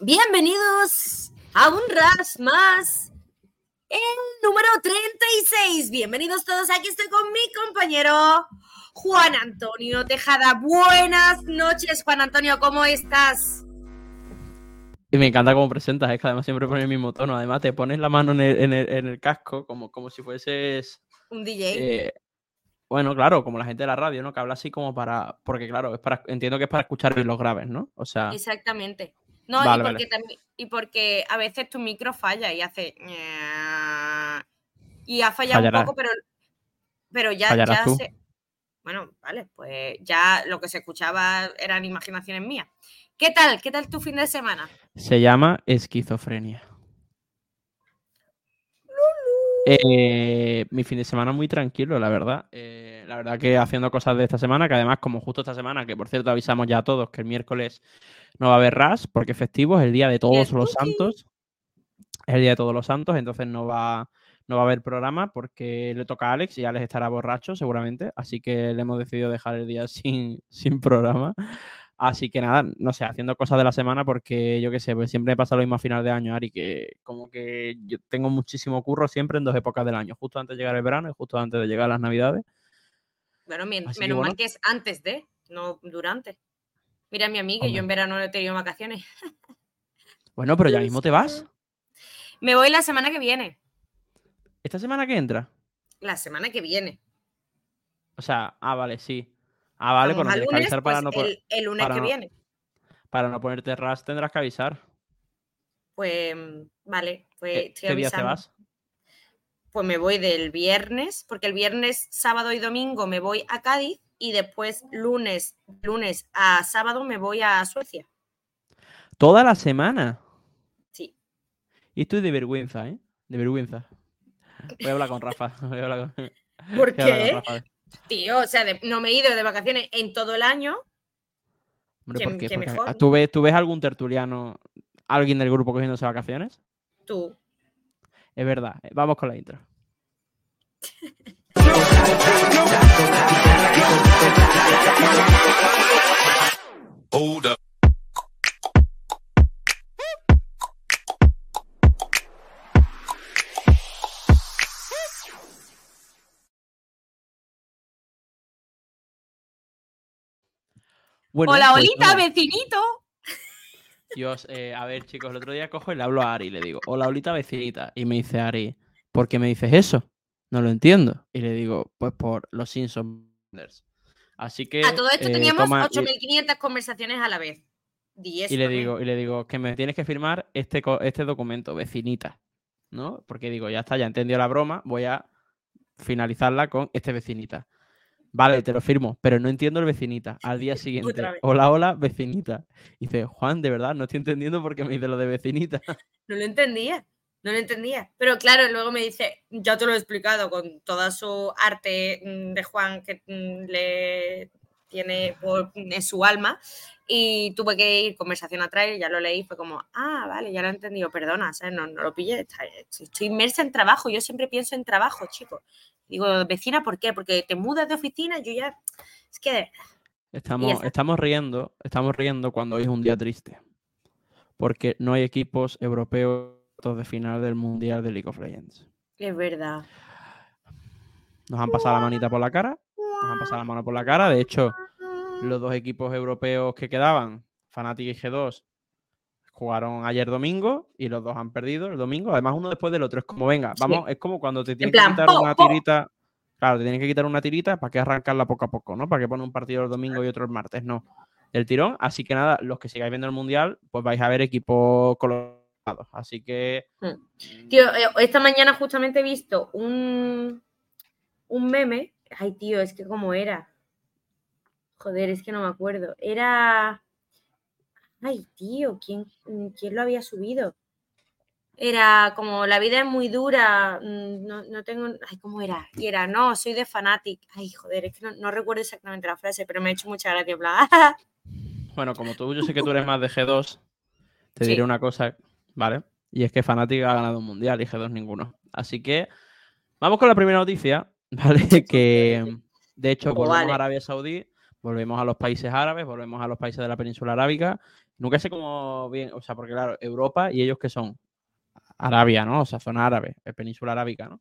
Bienvenidos a un RAS más. El número 36. Bienvenidos todos. Aquí estoy con mi compañero Juan Antonio Tejada. Buenas noches, Juan Antonio. ¿Cómo estás? Y me encanta cómo presentas, es que además siempre pones el mismo tono. Además, te pones la mano en el, casco como, como si fueses. Un DJ. Eh, bueno, claro, como la gente de la radio, ¿no? Que habla así como para. Porque, claro, es para, entiendo que es para escuchar los graves, ¿no? O sea. Exactamente. No, y, porque también, y porque a veces tu micro falla y hace. Y ha fallado un poco, pero, pero ya, ya se. Bueno, vale, pues ya lo que se escuchaba eran imaginaciones mías. ¿Qué tal? ¿Qué tal tu fin de semana? Se llama esquizofrenia. Eh, mi fin de semana muy tranquilo, la verdad. Eh, la verdad que haciendo cosas de esta semana, que además, como justo esta semana, que por cierto avisamos ya a todos que el miércoles no va a haber RAS, porque es festivo, es el día de todos los santos. Es el día de todos los santos, entonces no va, no va a haber programa porque le toca a Alex y Alex estará borracho seguramente. Así que le hemos decidido dejar el día sin, sin programa. Así que nada, no sé, haciendo cosas de la semana porque yo qué sé, pues siempre me pasa lo mismo a final de año, Ari, que como que yo tengo muchísimo curro siempre en dos épocas del año, justo antes de llegar el verano y justo antes de llegar las navidades. Bueno, menos mal que es antes de, no durante. Mira mi amiga, yo en verano no he tenido vacaciones. Bueno, pero ya mismo te vas. Me voy la semana que viene. ¿Esta semana que entra? La semana que viene. O sea, ah, vale, sí. Ah, vale, pues no tienes que avisar para pues, no el, el lunes que viene. Para no ponerte ras tendrás que avisar. Pues vale, pues ¿Qué, día te vas? Pues me voy del viernes, porque el viernes, sábado y domingo me voy a Cádiz y después lunes, lunes a sábado me voy a Suecia. ¿Toda la semana? Sí. Y estoy de vergüenza, ¿eh? De vergüenza. Voy a hablar con Rafa. Voy a hablar con... ¿Por qué? Tío, o sea, no me he ido de vacaciones en todo el año. Hombre, mejor. ¿tú, ves, ¿Tú ves algún tertuliano, alguien del grupo cogiéndose vacaciones? Tú. Es verdad. Eh, vamos con la intro. Hola, pues Olita, vecinito. Dios, eh, a ver, chicos, el otro día cojo y le hablo a Ari y le digo, hola, Olita, vecinita. Y me dice Ari, ¿por qué me dices eso? No lo entiendo. Y le digo, pues por los Simpsons. Así que. A todo esto eh, teníamos 8.500 conversaciones a la vez. y le digo, y le digo que me tienes que firmar este, este documento, vecinita. ¿No? Porque digo, ya está, ya entendió la broma, voy a finalizarla con este vecinita. Vale, te lo firmo, pero no entiendo el vecinita. Al día siguiente, hola, hola, vecinita. Y dice, Juan, de verdad, no estoy entendiendo por qué me dice lo de vecinita. No lo entendía, no lo entendía. Pero claro, luego me dice, ya te lo he explicado con toda su arte mm, de Juan que mm, le tiene en su alma. Y tuve que ir conversación atrás y ya lo leí. Fue como, ah, vale, ya lo he entendido, perdona, No, no lo pillé. Estoy inmersa en trabajo. Yo siempre pienso en trabajo, chicos. Digo, vecina, ¿por qué? Porque te mudas de oficina, yo ya. Es que. Estamos, estamos riendo, estamos riendo cuando hoy es un día triste. Porque no hay equipos europeos de final del Mundial de League of Legends. Es verdad. Nos han pasado la manita por la cara. Nos han pasado la mano por la cara. De hecho, los dos equipos europeos que quedaban, Fnatic y G2, Jugaron ayer domingo y los dos han perdido el domingo. Además, uno después del otro. Es como, venga, vamos, es como cuando te tienen que quitar una tirita. Claro, te tienen que quitar una tirita para que arrancarla poco a poco, ¿no? Para que pone un partido el domingo y otro el martes, no. El tirón. Así que nada, los que sigáis viendo el mundial, pues vais a ver equipos colorados. Así que. Hmm. Tío, eh, esta mañana justamente he visto un, un meme. Ay, tío, es que cómo era. Joder, es que no me acuerdo. Era Ay, tío, ¿quién, mm, ¿quién lo había subido? Era como, la vida es muy dura, mm, no, tengo, ay, ¿cómo era? Y era, no, soy de Fanatic. Ay, joder, es que no, recuerdo exactamente la frase, pero me ha hecho mucha gracia. bueno, como tú, yo sé que tú eres más de G2, te diré una cosa, ¿vale? Y es que Fanatic ha ganado un mundial y G2 ninguno. Así que vamos con la primera noticia, ¿vale? que de hecho, volvemos a Arabia Saudí volvemos a los países árabes, volvemos a los países de la península arábica. Nunca sé cómo bien, o sea, porque claro, Europa y ellos que son Arabia, ¿no? O sea, zona árabe, eh, península arábica, ¿no?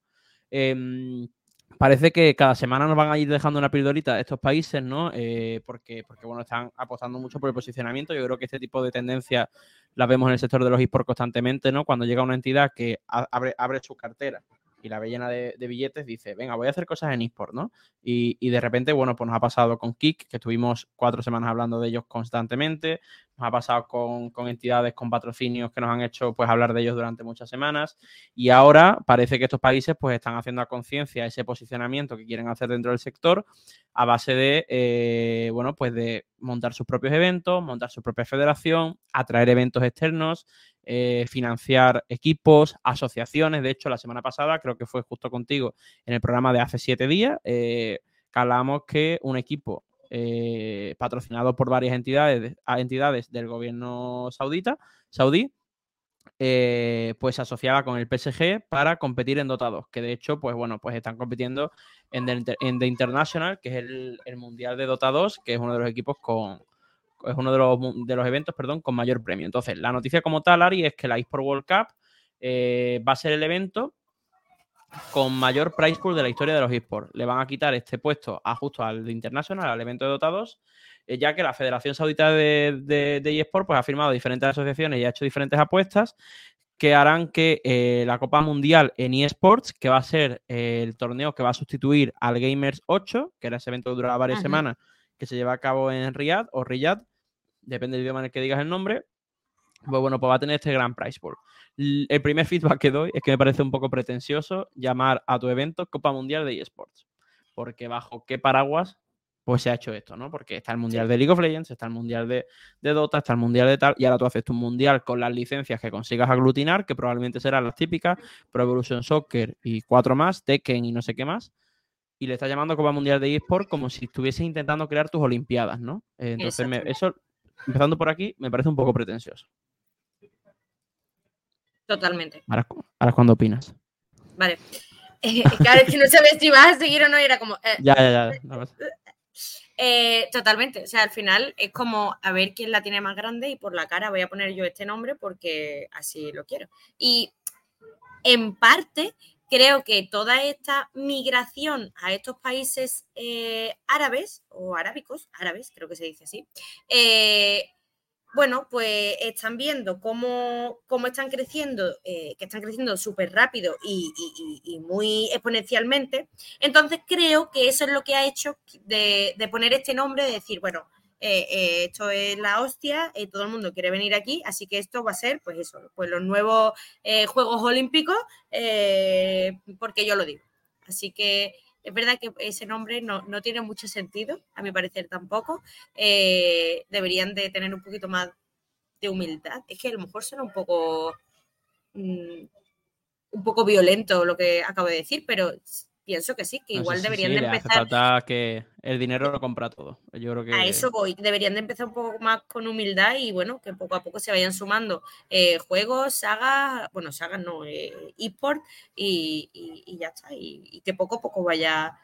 Em, parece que cada semana nos van a ir dejando una pildorita estos países, ¿no? Eh, porque, porque, bueno, están apostando mucho por el posicionamiento. Yo creo que este tipo de tendencias las vemos en el sector de los esports constantemente, ¿no? Cuando llega una entidad que abre, abre su cartera y la ve llena de, billetes, dice, venga, voy a hacer cosas en eSport, ¿no? Y, de repente, bueno, pues nos ha pasado con Kik, que estuvimos cuatro semanas hablando de ellos constantemente, nos ha pasado con, entidades con patrocinios que nos han hecho pues hablar de ellos durante muchas semanas y ahora parece que estos países pues están haciendo a conciencia ese posicionamiento que quieren hacer dentro del sector a base de, eh, bueno, pues de montar sus propios eventos, montar su propia federación, atraer eventos externos, eh, financiar equipos, asociaciones. De hecho, la semana pasada, creo que fue justo contigo, en el programa de hace siete días, eh, calamos que un equipo eh, patrocinado por varias entidades, entidades del gobierno saudita, saudí, eh, pues se asociaba con el PSG para competir en Dota 2, que de hecho, pues bueno, pues están compitiendo en The, International, que es el, Mundial de Dota 2, que es uno de los equipos con, es uno de los, de los eventos, perdón, con mayor premio. Entonces, la noticia como tal, Ari, es que la eSport World Cup eh, va a ser el evento con mayor price pool de la historia de los esports. Le van a quitar este puesto a justo al de International, al evento de Dota 2, eh, ya que la Federación Saudita de, de, eSport pues, ha firmado diferentes asociaciones y ha hecho diferentes apuestas que harán que eh, la Copa Mundial en eSports, que va a ser eh, el torneo que va a sustituir al Gamers 8, que era ese evento que duraba varias semanas, que se lleva a cabo en Riyadh o Riyadh, depende del idioma en el que digas el nombre, pues bueno, pues va a tener este gran price pool. El primer feedback que doy es que me parece un poco pretencioso llamar a tu evento Copa Mundial de eSports. Porque bajo qué paraguas pues se ha hecho esto, ¿no? Porque está el Mundial de League of Legends, está el Mundial de, Dota, está el Mundial de tal, y ahora tú haces tu Mundial con las licencias que consigas aglutinar, que probablemente serán las típicas, Pro Evolution Soccer y cuatro más, Tekken y no sé qué más, y le estás llamando Copa Mundial de eSports como si estuvieses intentando crear tus Olimpiadas, ¿no? Entonces, eso, empezando por aquí, me parece un poco pretencioso. Totalmente. Ahora, ahora ¿cuándo opinas? Vale. Eh, claro, es que no sabes si vas a seguir o no, era como... Eh, ya, ya, ya. Eh, totalmente, o sea, al final es como a ver quién la tiene más grande y por la cara voy a poner yo este nombre porque así lo quiero. Y en parte creo que toda esta migración a estos países árabes o arábicos, árabes creo que se dice así, bueno, pues están viendo cómo, están creciendo, eh, que están creciendo súper rápido y, muy exponencialmente. Entonces creo que eso es lo que ha hecho de, poner este nombre, de decir, bueno, eh, eh, esto es la hostia, todo el mundo quiere venir aquí, así que esto va a ser, pues eso, pues los nuevos Juegos Olímpicos, porque yo lo digo. Así que es verdad que ese nombre no, tiene mucho sentido, a mi parecer tampoco. Eh, deberían de tener un poquito más de humildad. Es que a lo mejor suena un poco, mm, un poco violento lo que acabo de decir, pero pienso que sí, que igual deberían de empezar. que el dinero lo compra todo. Yo creo que... A eso voy. Deberían de empezar un poco más con humildad y bueno, que poco a poco se vayan sumando eh, juegos, sagas, bueno, sagas no, eh, eSport y, ya está. Y, que poco a poco vaya,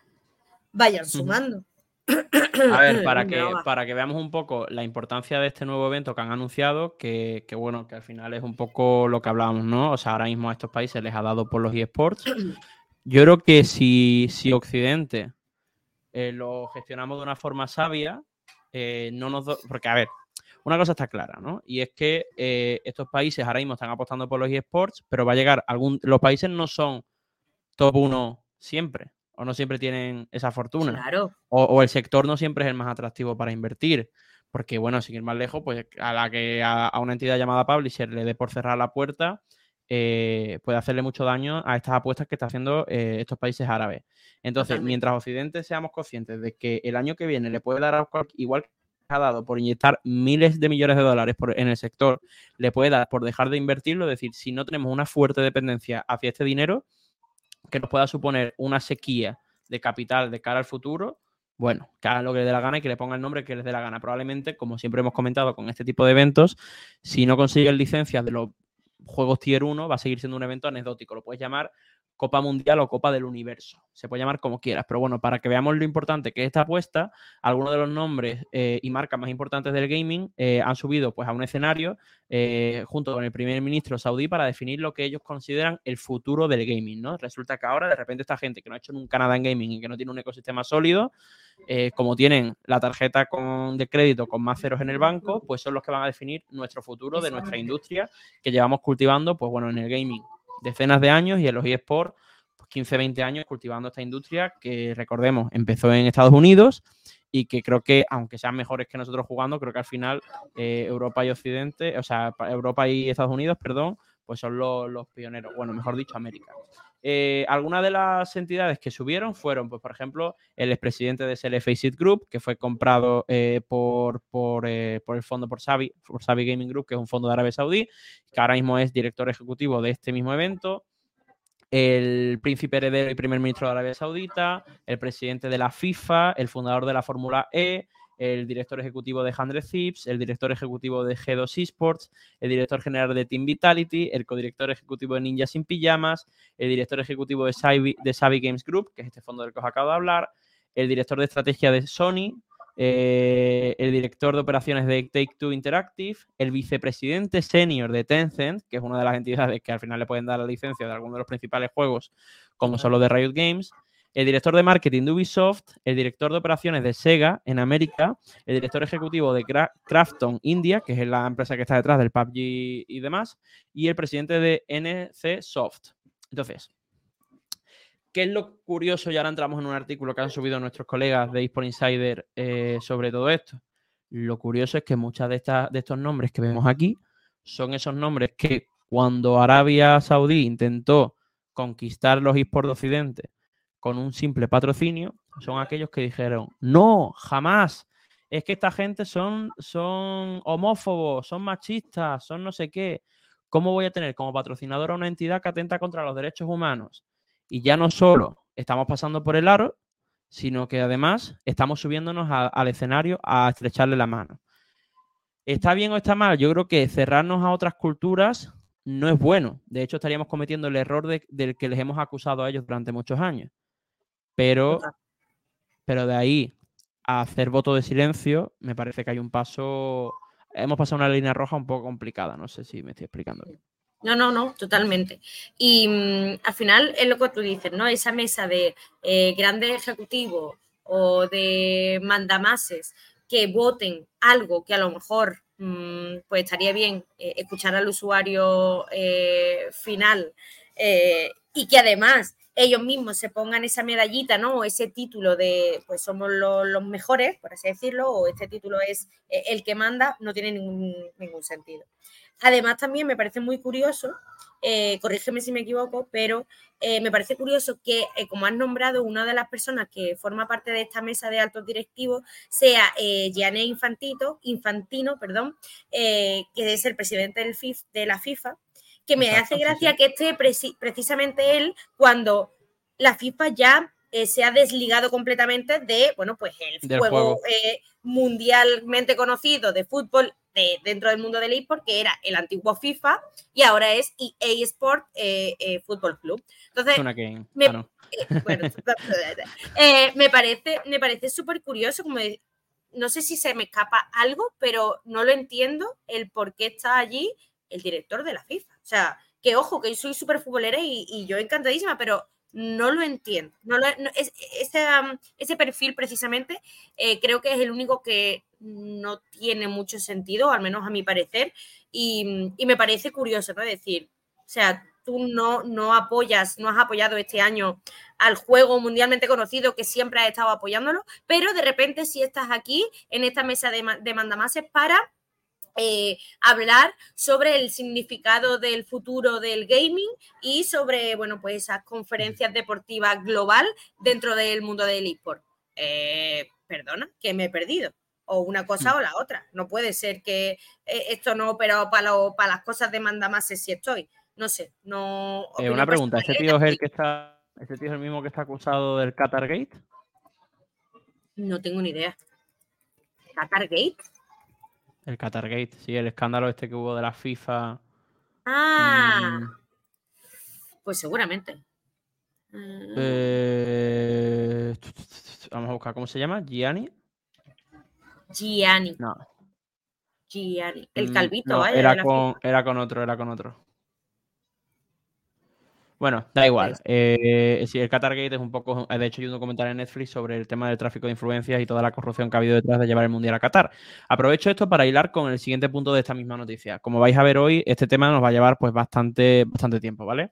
vayan sumando. A ver, para que, para que veamos un poco la importancia de este nuevo evento que han anunciado, que, que, bueno, que al final es un poco lo que hablábamos, ¿no? O sea, ahora mismo a estos países les ha dado por los eSports. Yo creo que si, si Occidente eh, lo gestionamos de una forma sabia, eh, no nos... Porque, a ver, una cosa está clara, ¿no? Y es que eh, estos países ahora mismo están apostando por los eSports, pero va a llegar algún... Los países no son top 1 siempre, o no siempre tienen esa fortuna. Claro. O, el sector no siempre es el más atractivo para invertir. Porque, bueno, sin ir más lejos, pues a la que a, a una entidad llamada Publisher le dé por cerrar la puerta, eh, puede hacerle mucho daño a estas apuestas que están haciendo eh, estos países árabes. Entonces, mientras Occidente seamos conscientes de que el año que viene le puede dar igual que ha dado por inyectar miles de millones de dólares en el sector, le puede dar por dejar de invertirlo, es decir, si no tenemos una fuerte dependencia hacia este dinero, que nos pueda suponer una sequía de capital de cara al futuro, bueno, que hagan lo que les dé la gana y que le pongan el nombre que les dé la gana. Probablemente, como siempre hemos comentado con este tipo de eventos, si no consiguen licencias de los juegos tier 1 va a seguir siendo un evento anecdótico. Lo puedes llamar Copa Mundial o Copa del Universo. Se puede llamar como quieras, pero bueno, para que veamos lo importante que es esta apuesta, algunos de los nombres eh, y marcas más importantes del gaming eh, han subido pues, a un escenario eh, junto con el primer ministro saudí para definir lo que ellos consideran el futuro del gaming. ¿no? Resulta que ahora de repente esta gente que no ha hecho nunca nada en gaming y que no tiene un ecosistema sólido, como tienen la tarjeta con, de crédito con más ceros en el banco, pues son los que van a definir nuestro futuro de nuestra industria que llevamos cultivando, pues bueno, en el gaming decenas de años y en los eSports 15, 20 años cultivando esta industria que, recordemos, empezó en Estados Unidos y que creo que, aunque sean mejores que nosotros jugando, creo que al final eh, Europa y Occidente, o sea, Europa y Estados Unidos, perdón, pues son los, pioneros, bueno, mejor dicho, América. Eh, algunas de las entidades que subieron fueron, pues, por ejemplo, el expresidente de SL Group, que fue comprado eh, por, por, por, el fondo por Savi, por Savi Gaming Group, que es un fondo de Arabia Saudí, que ahora mismo es director ejecutivo de este mismo evento. El príncipe heredero y primer ministro de Arabia Saudita, el presidente de la FIFA, el fundador de la Fórmula E, el director ejecutivo de Hundred Thieves, el director ejecutivo de G2 Esports, el director general de Team Vitality, el codirector ejecutivo de Ninja Sin Pijamas, el director ejecutivo de Savi, de Games Group, que es este fondo del que os acabo de hablar, el director de estrategia de Sony, eh, el director de operaciones de Take Two Interactive, el vicepresidente senior de Tencent, que es una de las entidades que al final le pueden dar la licencia de algunos de los principales juegos, como son los de Riot Games, el director de marketing de Ubisoft, el director de operaciones de Sega en América, el director ejecutivo de Crafton India, que es la empresa que está detrás del PUBG y demás, y el presidente de NC Soft. Entonces, ¿Qué es lo curioso? Y ahora entramos en un artículo que han subido nuestros colegas de eSport Insider eh, sobre todo esto. Lo curioso es que muchos de, de estos nombres que vemos aquí son esos nombres que cuando Arabia Saudí intentó conquistar los eSports de Occidente con un simple patrocinio, son aquellos que dijeron, no, jamás, es que esta gente son, son homófobos, son machistas, son no sé qué. ¿Cómo voy a tener como patrocinador a una entidad que atenta contra los derechos humanos? Y ya no solo estamos pasando por el aro, sino que además estamos subiéndonos al escenario a estrecharle la mano. ¿Está bien o está mal? Yo creo que cerrarnos a otras culturas no es bueno. De hecho, estaríamos cometiendo el error del que les hemos acusado a ellos durante muchos años. Pero, pero de ahí a hacer voto de silencio, me parece que hay un paso. Hemos pasado una línea roja un poco complicada. No sé si me estoy explicando bien. No, no, no, totalmente. Y mm, al final es lo que tú dices, ¿no? Esa mesa de eh, grandes ejecutivos o de mandamases que voten algo que a lo mejor mm, pues estaría bien eh, escuchar al usuario eh, final y que además ellos mismos se pongan esa medallita, ¿no? O ese título de, pues somos los, mejores, por así decirlo, o este título es el que manda, no tiene ningún sentido. Además, también me parece muy curioso, eh, corrígeme si me equivoco, pero eh, me parece curioso que, eh, como has nombrado, una de las personas que forma parte de esta mesa de altos directivos sea Gianni Infantito, Infantino, perdón, que es el presidente de la FIFA, que me hace gracia que esté precisamente él cuando la FIFA ya se ha desligado completamente de, bueno, pues el juego, mundialmente conocido de fútbol dentro del mundo del eSport, que era el antiguo FIFA y ahora es EA Sport eh, eh, Fútbol Club. Entonces, me, eh, me, parece, me parece súper curioso, como no sé si se me escapa algo, pero no lo entiendo el por qué está allí el director de la FIFA. O sea, que ojo, que soy súper futbolera y, yo encantadísima, pero no lo entiendo. No ese, ese, perfil precisamente creo que es el único que no tiene mucho sentido, al menos a mi parecer, y, me parece curioso, ¿no? decir, o sea, tú no, no apoyas, no has apoyado este año al juego mundialmente conocido que siempre has estado apoyándolo, pero de repente si estás aquí en esta mesa de, de mandamases para eh, hablar sobre el significado del futuro del gaming y sobre, bueno, pues esas conferencias deportivas global dentro del mundo del eSport. Eh, perdona, que me he perdido o una cosa mm. o la otra. No puede ser que eh, esto no operado para, para las cosas de manda más si estoy. No sé, no. Eh, una pregunta, ¿ese tío es el que está, ese tío es el mismo que está acusado del Qatar Gate? No tengo ni idea. ¿Qatar Gate? El Qatar Gate, sí, el escándalo este que hubo de la FIFA. Ah. Mm. Pues seguramente. Eh, Vamos a buscar cómo se llama. Gianni. Gianni. No. Gianni. El Mm, calvito, no, vaya. Era con, era con otro, era con otro. Bueno, da igual. Eh, sí, el Qatar Gate es un poco. De hecho, hay un documental en Netflix sobre el tema del tráfico de influencias y toda la corrupción que ha habido detrás de llevar el mundial a Qatar. Aprovecho esto para hilar con el siguiente punto de esta misma noticia. Como vais a ver hoy, este tema nos va a llevar pues bastante, bastante tiempo, ¿vale?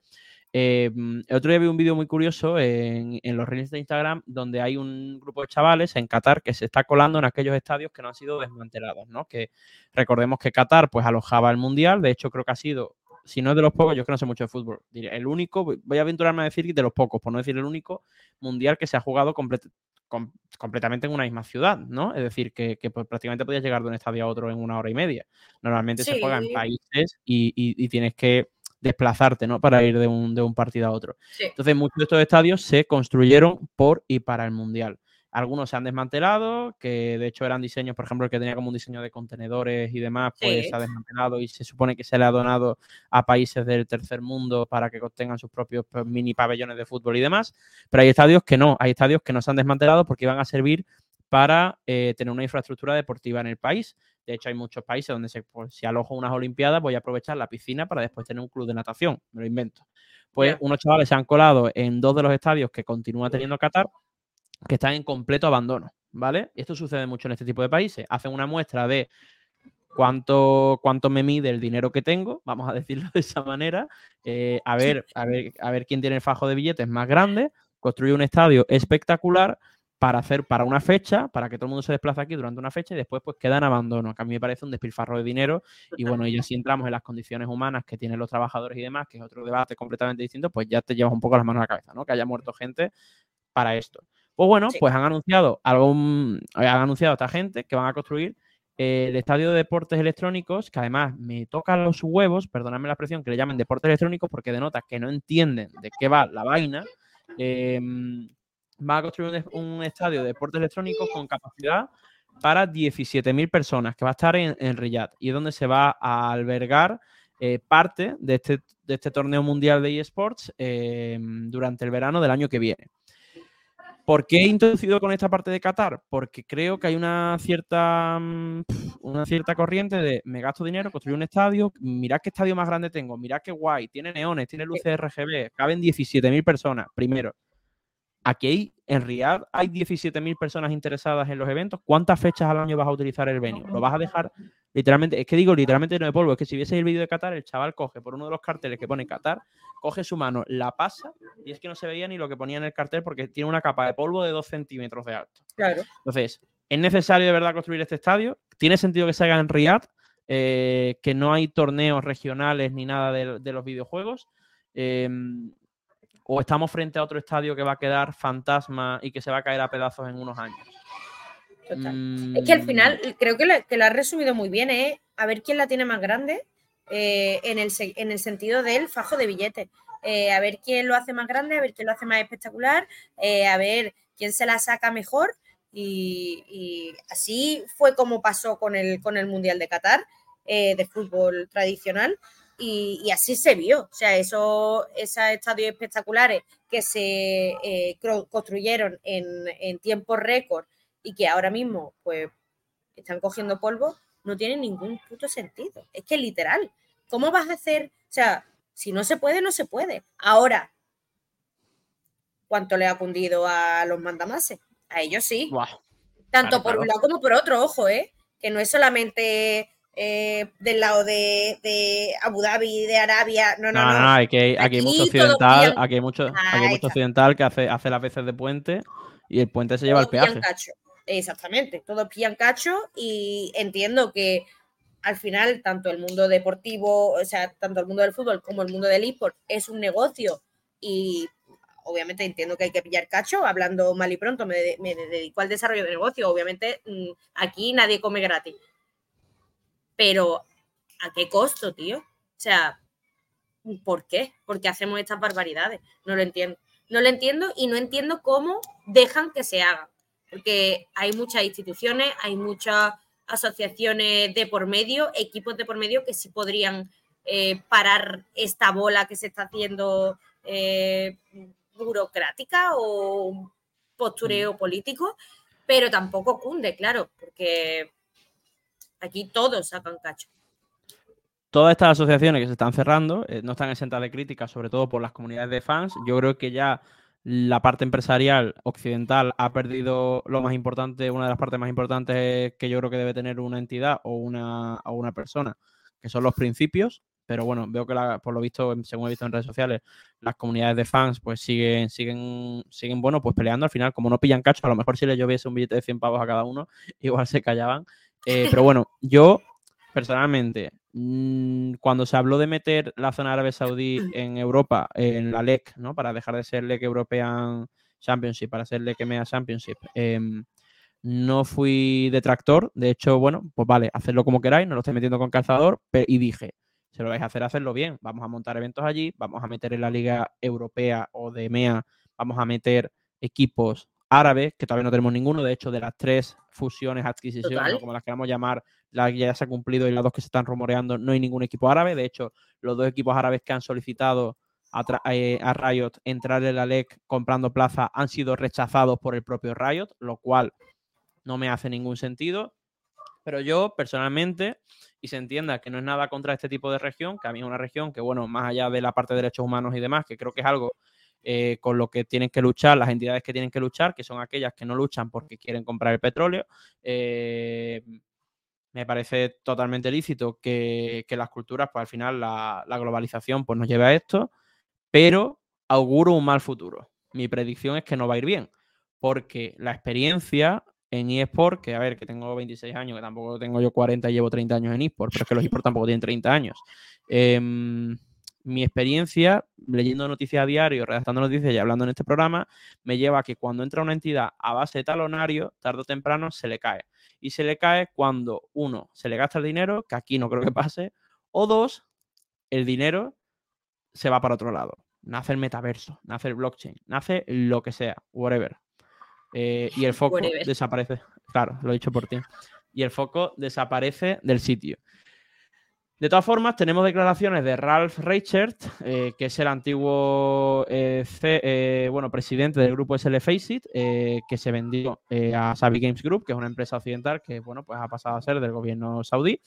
Eh, el otro día vi un vídeo muy curioso en, en los reels de Instagram donde hay un grupo de chavales en Qatar que se está colando en aquellos estadios que no han sido desmantelados, ¿no? Que recordemos que Qatar pues alojaba el mundial, de hecho creo que ha sido si no es de los pocos, yo es que no sé mucho de fútbol, el único, voy a aventurarme a decir de los pocos, por no decir el único mundial que se ha jugado complet- com- completamente en una misma ciudad, ¿no? Es decir, que, que, pues, prácticamente podías llegar de un estadio a otro en una hora y media. Normalmente se juega en países y, y- y tienes que desplazarte, ¿no? Para ir de un, de un partido a otro. Sí. Entonces, muchos de estos estadios se construyeron por y para el Mundial. Algunos se han desmantelado, que de hecho eran diseños, por ejemplo, el que tenía como un diseño de contenedores y demás, pues Sí. se ha desmantelado y se supone que se le ha donado a países del tercer mundo para que tengan sus propios pues, mini pabellones de fútbol y demás. Pero hay estadios que no, hay estadios que no se han desmantelado porque iban a servir para eh, tener una infraestructura deportiva en el país. De hecho, hay muchos países donde se, pues, si alojo unas Olimpiadas, voy a aprovechar la piscina para después tener un club de natación. Me lo invento. Pues unos chavales se han colado en dos de los estadios que continúa teniendo Qatar, que están en completo abandono, ¿vale? Y esto sucede mucho en este tipo de países. Hacen una muestra de cuánto, cuánto me mide el dinero que tengo, vamos a decirlo de esa manera, eh, a, ver, a, ver, a ver quién tiene el fajo de billetes más grande, construye un estadio espectacular para hacer para una fecha, para que todo el mundo se desplace aquí durante una fecha y después pues queda en abandono, que a mí me parece un despilfarro de dinero y bueno, y ya si entramos en las condiciones humanas que tienen los trabajadores y demás, que es otro debate completamente distinto, pues ya te llevas un poco las manos a la cabeza, ¿no? Que haya muerto gente para esto. Pues bueno, Sí. pues han anunciado algún, han anunciado a esta gente que van a construir eh, el estadio de deportes electrónicos, que además me tocan los huevos, perdonadme la expresión, que le llamen deportes electrónicos porque denota que no entienden de qué va la vaina. Eh, va a construir un, un estadio de deportes electrónicos con capacidad para 17.000 personas, que va a estar en, en Riyadh y es donde se va a albergar eh, parte de este, de este torneo mundial de eSports eh, durante el verano del año que viene. ¿Por qué he introducido con esta parte de Qatar? Porque creo que hay una cierta, mm, una cierta corriente de me gasto dinero, construyo un estadio, mirad qué estadio más grande tengo, mirad qué guay, tiene neones, tiene luces RGB, caben 17.000 personas, primero. Aquí hay, en Riyadh hay 17.000 personas interesadas en los eventos. ¿Cuántas fechas al año vas a utilizar el venue? ¿Lo vas a dejar literalmente? Es que digo literalmente no de polvo. Es que si viese el vídeo de Qatar, el chaval coge por uno de los carteles que pone Qatar, coge su mano, la pasa y es que no se veía ni lo que ponía en el cartel porque tiene una capa de polvo de 2 centímetros de alto. Claro. Entonces, ¿es necesario de verdad construir este estadio? ¿Tiene sentido que se haga en Riyadh? Eh, que no hay torneos regionales ni nada de, de los videojuegos. Eh, o estamos frente a otro estadio que va a quedar fantasma y que se va a caer a pedazos en unos años. Total. Es que al Mm, final creo que, la, que has resumido muy bien, ¿eh? A ver quién la tiene más grande eh, en, el, en el sentido del fajo de billetes. Eh, a ver quién lo hace más grande, a ver quién lo hace más espectacular, eh, a ver quién se la saca mejor. Y, y así fue como pasó con el, con el Mundial de Qatar eh, de fútbol tradicional. Y, y así se vio. O sea, eso, esos estadios espectaculares que se eh, construyeron en, en tiempo récord y que ahora mismo pues están cogiendo polvo, no tiene ningún puto sentido. Es que literal, ¿cómo vas a hacer? O sea, si no se puede, no se puede. Ahora, ¿cuánto le ha cundido a los mandamases? A ellos sí. Tanto por un lado como por otro, ojo, ¿eh? Que no es solamente eh, del lado de, de Abu Dhabi, de Arabia. No, no, No, no. no, no, aquí, hay- aquí mucho occidental, aquí hay mucho, aquí hay mucho occidental que hace, hace las veces de puente y el puente se lleva pillan peaje. cacho. Exactamente, todos pillan cacho y entiendo que al final tanto el mundo deportivo, o sea, tanto el mundo del fútbol como el mundo del eSport es un negocio y obviamente entiendo que hay que pillar cacho, hablando mal y pronto, me, me dedico al desarrollo de negocio, obviamente mm, aquí nadie come gratis, pero ¿a qué costo, tío? O sea, ¿por qué? ¿Por qué hacemos estas barbaridades? No lo entiendo. No lo entiendo y no entiendo cómo dejan que se hagan porque hay muchas instituciones, hay muchas asociaciones de por medio, equipos de por medio que sí podrían eh, parar esta bola que se está haciendo eh, burocrática o postureo político, pero tampoco cunde, claro, porque aquí todos sacan cacho. Todas estas asociaciones que se están cerrando eh, no están exentas de críticas, sobre todo por las comunidades de fans. Yo creo que ya la parte empresarial occidental ha perdido lo más importante, una de las partes más importantes que yo creo que debe tener una entidad o una, o una persona, que son los principios. Pero bueno, veo que por lo visto, según he visto en redes sociales, las comunidades de fans pues siguen, siguen, siguen, bueno, pues peleando. Al final, como no pillan cacho, a lo mejor si les lloviese un billete de 100 pavos a cada uno, igual se callaban. Eh, pero bueno, yo personalmente, mm, cuando se habló de meter la zona árabe saudí en Europa, en la LEC, ¿no? Para dejar de ser LEC European Championship, para ser LEC EMEA Championship, em, no fui detractor. De hecho, bueno, pues vale, hacedlo como queráis, no lo estoy metiendo con calzador, y dije, si lo vais a hacer, hacerlo bien. Vamos a montar eventos allí, vamos a meter en la Liga Europea o de EMEA, vamos a meter equipos árabes, que todavía no tenemos ninguno. De hecho, de las tres fusiones, adquisiciones, como las queramos llamar, la que ya se ha cumplido y las dos que se están rumoreando, no hay ningún equipo árabe. De hecho, los dos equipos árabes que han solicitado a, eh, Riot entrar en la LEC comprando plaza han sido rechazados por el propio Riot, lo cual no me hace ningún sentido. Pero yo, personalmente, y se entienda que no es nada contra este tipo de región, que a mí es una región que, bueno, más allá de la parte de derechos humanos y demás, que creo que es algo eh, con lo que tienen que luchar las entidades que tienen que luchar, que son aquellas que no luchan porque quieren comprar el petróleo. Eh, me parece totalmente lícito que, las culturas, pues al final la, globalización pues nos lleve a esto, pero auguro un mal futuro. Mi predicción es que no va a ir bien, porque la experiencia en eSport, que a ver, que tengo 26 años, que tampoco tengo yo 40 y llevo 30 años en eSport, pero es que los eSport tampoco tienen 30 años. Em, mi experiencia leyendo noticias a diario, redactando noticias y hablando en este programa, me lleva a que cuando entra una entidad a base de talonario, tarde o temprano se le cae. Y se le cae cuando, uno, se le gasta el dinero, que aquí no creo que pase, o dos, el dinero se va para otro lado. Nace el metaverso, nace el blockchain, nace lo que sea, whatever. Eh, y el foco desaparece. Claro, lo he dicho por ti. Y el foco desaparece del sitio. De todas formas, tenemos declaraciones de Ralph Reichert, eh, que es el antiguo eh, eh, bueno, presidente del grupo SL que se vendió a Sabi Games Group, que es una empresa occidental que bueno, pues ha pasado a ser del gobierno saudí.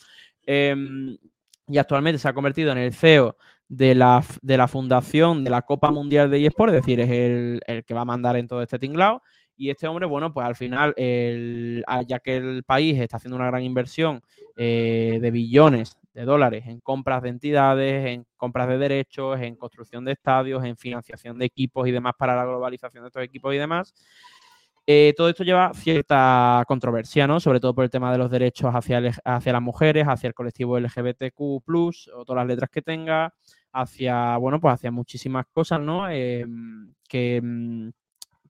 Em, y actualmente se ha convertido en el CEO de la, de la fundación de la Copa Mundial de eSport, es decir, es el, el que va a mandar en todo este tinglao. Y este hombre, bueno, pues al final, ya que el país está haciendo una gran inversión de billones de dólares en compras de entidades, en compras de derechos, en construcción de estadios, en financiación de equipos y demás para la globalización de estos equipos y demás. Eh, todo esto lleva cierta controversia, ¿no? Sobre todo por el tema de los derechos hacia, hacia las mujeres, hacia el colectivo LGBTQ, o todas las letras que tenga, hacia, bueno, pues hacia muchísimas cosas, ¿no? Em, que, mm,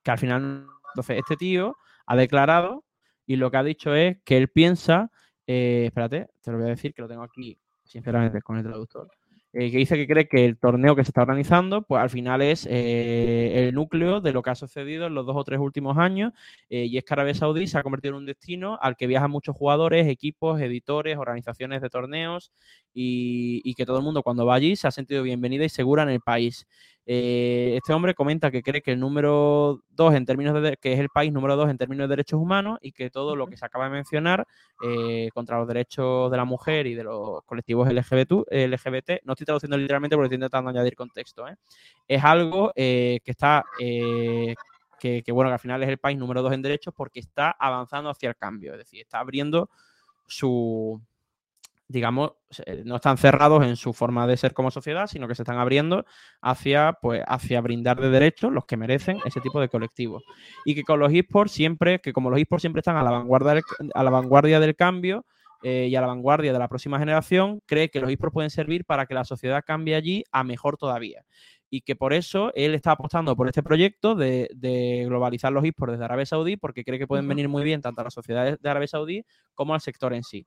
que al final, entonces, este tío ha declarado y lo que ha dicho es que él piensa eh, espérate, te lo voy a decir que lo tengo aquí, sinceramente, con el traductor. Eh, que dice que cree que el torneo que se está organizando, pues al final es eh, el núcleo de lo que ha sucedido en los dos o tres últimos años, y es que Arabia Saudí se ha convertido en un destino al que viajan muchos jugadores, equipos, editores, organizaciones de torneos, y que todo el mundo cuando va allí se ha sentido bienvenida y segura en el país. Eh, este hombre comenta que cree que el número dos en términos de que es el país número dos en términos de derechos humanos y que todo lo que se acaba de mencionar eh, contra los derechos de la mujer y de los colectivos LGBT, LGBT no estoy traduciendo literalmente porque estoy intentando añadir contexto, ¿eh? es algo que está que, que, bueno que al final es el país número dos en derechos porque está avanzando hacia el cambio, es decir, está abriendo su digamos, no están cerrados en su forma de ser como sociedad, sino que se están abriendo hacia, pues, hacia brindar de derechos los que merecen ese tipo de colectivos. Y que con los esports siempre, que como los esports siempre están a la vanguardia del, a la vanguardia del cambio eh, y a la vanguardia de la próxima generación, cree que los esports pueden servir para que la sociedad cambie allí a mejor todavía. Y que por eso él está apostando por este proyecto de, globalizar los esports desde Arabia Saudí, porque cree que pueden venir muy bien tanto a la sociedad de Arabia Saudí como al sector en sí.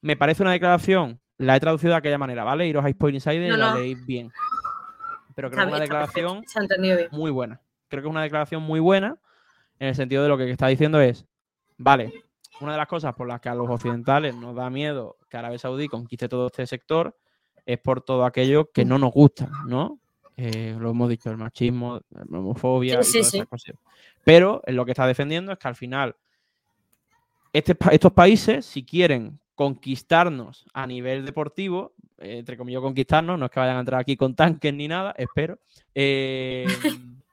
Me parece una declaración, la he traducido de aquella manera, ¿vale? Iros a Spoil Insider y la leéis bien. Pero creo que es una declaración muy buena. Creo que es una declaración muy buena en el sentido de lo que está diciendo es, vale, una de las cosas por las que a los occidentales nos da miedo que Arabia Saudí conquiste todo este sector es por todo aquello que no nos gusta, ¿no? eh, lo hemos dicho, el machismo, la homofobia y todas esas cosas. Pero lo que está defendiendo es que al final este estos países, si quieren conquistarnos a nivel deportivo, eh, entre comillas conquistarnos, no es que vayan a entrar aquí con tanques ni nada, espero, eh,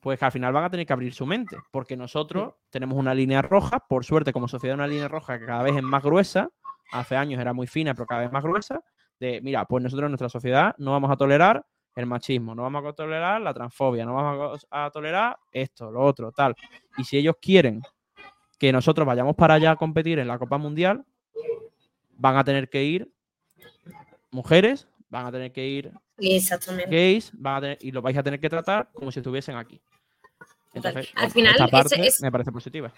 pues que al final van a tener que abrir su mente, porque nosotros tenemos una línea roja, por suerte como sociedad una línea roja que cada vez es más gruesa, hace años era muy fina, pero cada vez más gruesa, de, mira, pues nosotros en nuestra sociedad no vamos a tolerar el machismo, no vamos a tolerar la transfobia, no vamos a tolerar esto, lo otro, tal. Y si ellos quieren que nosotros vayamos para allá a competir en la Copa Mundial, van a tener que ir mujeres, van a tener que ir gays, y lo vais a tener que tratar como si estuviesen aquí. Entonces, al final, esta parte me parece positiva.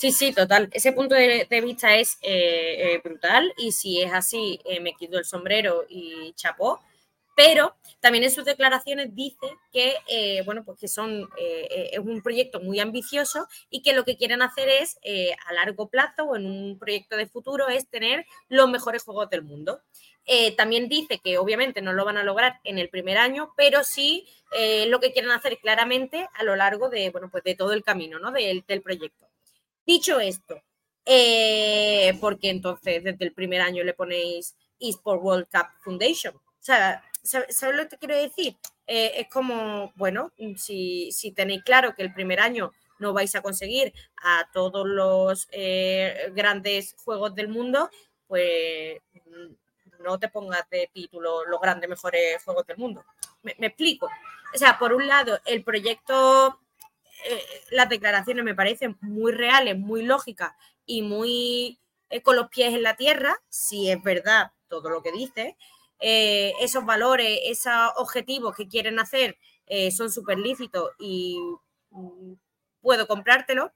Sí, sí, total. Ese punto de, vista es eh, eh, brutal y si es así, eh, me quito el sombrero y chapó. Pero también en sus declaraciones dice que, bueno, pues que son, es un proyecto muy ambicioso y que lo que quieren hacer es, a largo plazo o en un proyecto de futuro, es tener los mejores juegos del mundo. también dice que obviamente no lo van a lograr en el primer año, pero sí lo que quieren hacer claramente a lo largo de, bueno, pues de todo el camino ¿no? del proyecto. Dicho esto, eh, porque entonces desde el primer año le ponéis eSport World Cup Foundation. O sea, ¿sabes lo que quiero decir? Eh, es como, bueno, si, tenéis claro que el primer año no vais a conseguir a todos los eh, grandes juegos del mundo, pues no te pongas de título los grandes mejores juegos del mundo. me explico. O sea, por un lado, el proyecto eh, las declaraciones me parecen muy reales, muy lógicas y muy con los pies en la tierra, si es verdad todo lo que dice. Eh, esos valores, esos objetivos que quieren hacer son súper lícitos y mm, puedo comprártelo.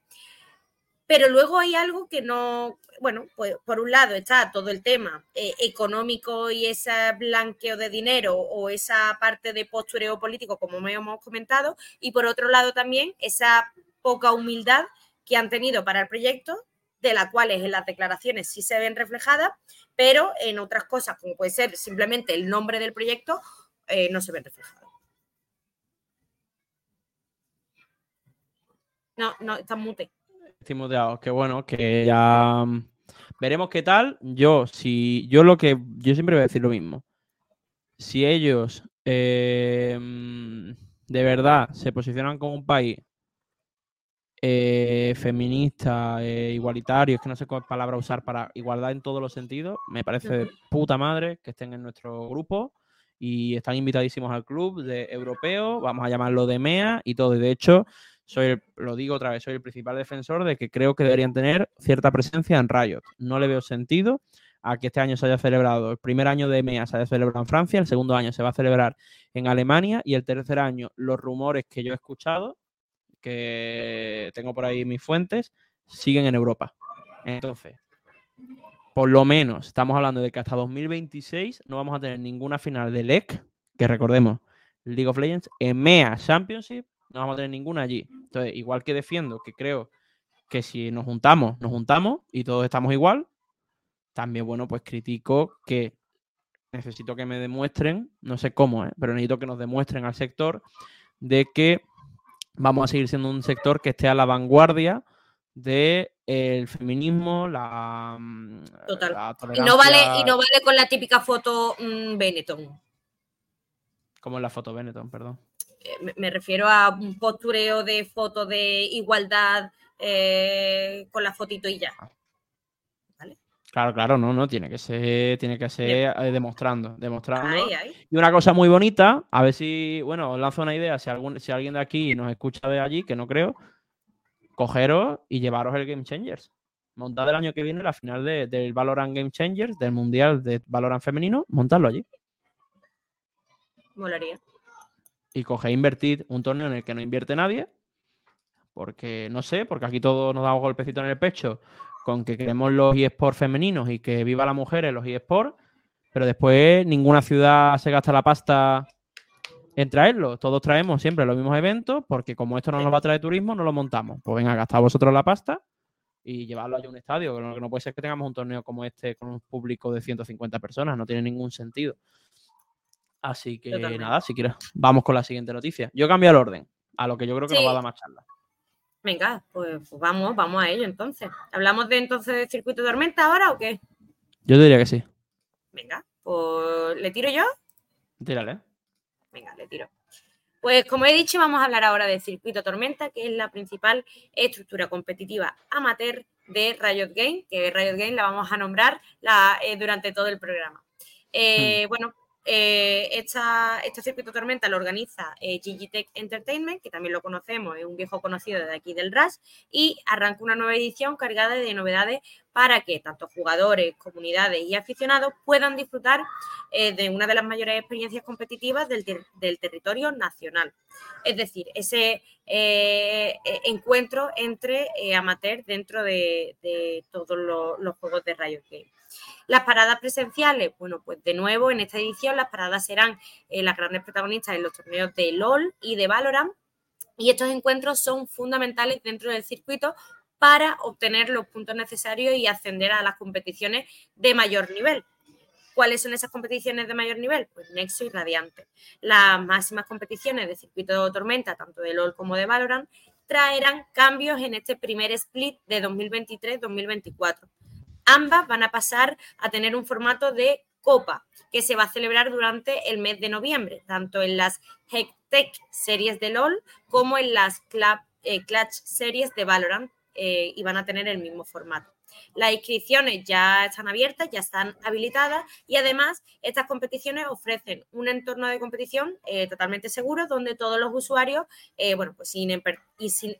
Pero luego hay algo que no, bueno, pues por un lado está todo el tema eh, económico y ese blanqueo de dinero o esa parte de postureo político, como hemos comentado, y por otro lado también esa poca humildad que han tenido para el proyecto, de la cual en las declaraciones sí se ven reflejadas, pero en otras cosas, como puede ser simplemente el nombre del proyecto, eh, no se ven reflejadas. No, no, está mute que bueno, que ya mm, veremos qué tal. Yo, si yo lo que yo siempre voy a decir lo mismo. Si ellos eh, mm, de verdad se posicionan como un país eh, feminista, eh, igualitario, es que no sé cuál palabra usar para igualdad en todos los sentidos, me parece de puta madre que estén en nuestro grupo y están invitadísimos al club de europeo, vamos a llamarlo de MEA y todo. Y de hecho, soy lo digo otra vez, soy el principal defensor de que creo que deberían tener cierta presencia en Riot. No le veo sentido a que este año se haya celebrado, el primer año de EMEA se haya celebrado en Francia, el segundo año se va a celebrar en Alemania y el tercer año los rumores que yo he escuchado, que tengo por ahí mis fuentes, siguen en Europa. Entonces, por lo menos estamos hablando de que hasta 2026 no vamos a tener ninguna final de LEC, que recordemos, League of Legends, EMEA Championship no vamos a tener ninguna allí. Entonces, igual que defiendo que creo que si nos juntamos, nos juntamos y todos estamos igual, también, bueno, pues critico que necesito que me demuestren, no sé cómo, ¿eh? pero necesito que nos demuestren al sector de que vamos a seguir siendo un sector que esté a la vanguardia del el feminismo, la, mm, Total. y, no vale, y no vale con la típica foto mm, Benetton. Como en la foto Benetton, perdón me, refiero a un postureo de foto de igualdad eh, con la fotito y ya. Ah. Claro, claro, no, no, tiene que ser, tiene que ser eh, demostrando, demostrando. Y una cosa muy bonita, a ver si, bueno, os lanzo una idea, si, algún, si alguien de aquí nos escucha de allí, que no creo, cogeros y llevaros el Game Changers. Montad el año que viene la final del Valorant Game Changers, del Mundial de Valorant Femenino, montadlo allí. Molaría y coge e invertir un torneo en el que no invierte nadie, porque no sé, porque aquí todos nos damos golpecito en el pecho con que queremos los eSports femeninos y que viva la mujer en los eSports, pero después ninguna ciudad se gasta la pasta en traerlo. Todos traemos siempre los mismos eventos, porque como esto no nos va a traer turismo, no lo montamos. Pues venga, gastad vosotros la pasta y llevarlo a un estadio. Lo que no puede ser que tengamos un torneo como este con un público de 150 personas, no tiene ningún sentido. Así que nada, si quieres, vamos con la siguiente noticia. Yo cambio el orden, a lo que yo creo que nos va a dar más charla. Venga, pues, pues, vamos, vamos a ello entonces. ¿Hablamos de entonces de circuito de tormenta ahora o qué? Yo diría que sí. Venga, pues ¿le tiro yo? Tírale. Venga, le tiro. Pues como he dicho, vamos a hablar ahora de Circuito Tormenta, que es la principal estructura competitiva amateur de Riot Game, que Riot Game la vamos a nombrar eh, durante todo el programa. Eh, hmm. Bueno, eh, este circuito tormenta lo organiza eh, Gigitech Entertainment, que también lo conocemos, es un viejo conocido de aquí del RAS, y arranca una nueva edición cargada de novedades para que tanto jugadores, comunidades y aficionados puedan disfrutar eh, de una de las mayores experiencias competitivas del, territorio nacional. Es decir, ese e, encuentro entre amateurs dentro de, todos los, los, juegos de Riot Games. Las paradas presenciales, bueno, pues de nuevo en esta edición las paradas serán eh, las grandes protagonistas en los torneos de LOL y de Valorant. Y estos encuentros son fundamentales dentro del circuito para obtener los puntos necesarios y ascender a las competiciones de mayor nivel. ¿Cuáles son esas competiciones de mayor nivel? Pues Nexo y Radiante. Las máximas competiciones de circuito tormenta, tanto de LOL como de Valorant, traerán cambios en este primer split de 2023-2024. Ambas van a pasar a tener un formato de copa que se va a celebrar durante el mes de noviembre, tanto en las Hectech series de LOL como en las eh, Clutch series de Valorant eh, y van a tener el mismo formato. Las inscripciones ya están abiertas, ya están habilitadas y además estas competiciones ofrecen un entorno de competición eh, totalmente seguro donde todos los usuarios, bueno, pues sin,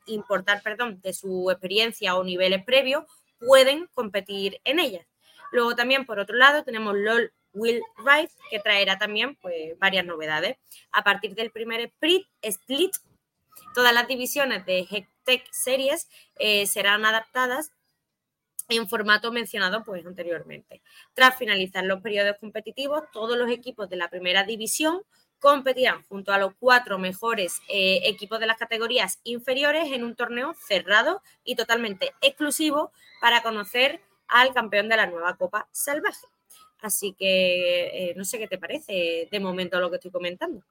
importar, perdón, de su experiencia o niveles previos, pueden competir en ellas. Luego también, por otro lado, tenemos LOL Will Rise, que traerá también pues, varias novedades. A partir del primer split, split todas las divisiones de Hectech Series eh, serán adaptadas en formato mencionado pues, anteriormente. Tras finalizar los periodos competitivos, todos los equipos de la primera división competirán junto a los cuatro mejores eh, equipos de las categorías inferiores en un torneo cerrado y totalmente exclusivo para conocer al campeón de la nueva Copa Salvaje. Así que eh, no sé qué te parece de momento lo que estoy comentando.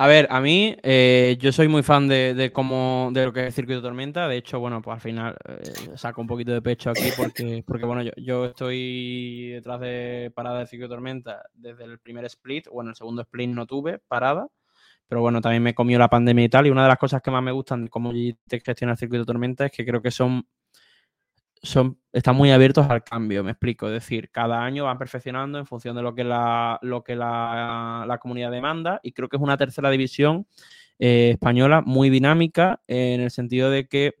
A ver, a mí, eh, yo soy muy fan de, cómo, de lo que es Circuito Tormenta. De hecho, bueno, pues al final eh, saco un poquito de pecho aquí porque, porque bueno, yo, estoy detrás de parada de Circuito Tormenta desde el primer split. Bueno, el segundo split no tuve parada, pero bueno, también me comió la pandemia y tal. Y una de las cosas que más me gustan como te gestiona el Circuito Tormenta es que creo que son son, están muy abiertos al cambio, me explico. Es decir, cada año van perfeccionando en función de lo que la, lo que la, comunidad demanda y creo que es una tercera división eh, española muy dinámica en el sentido de que,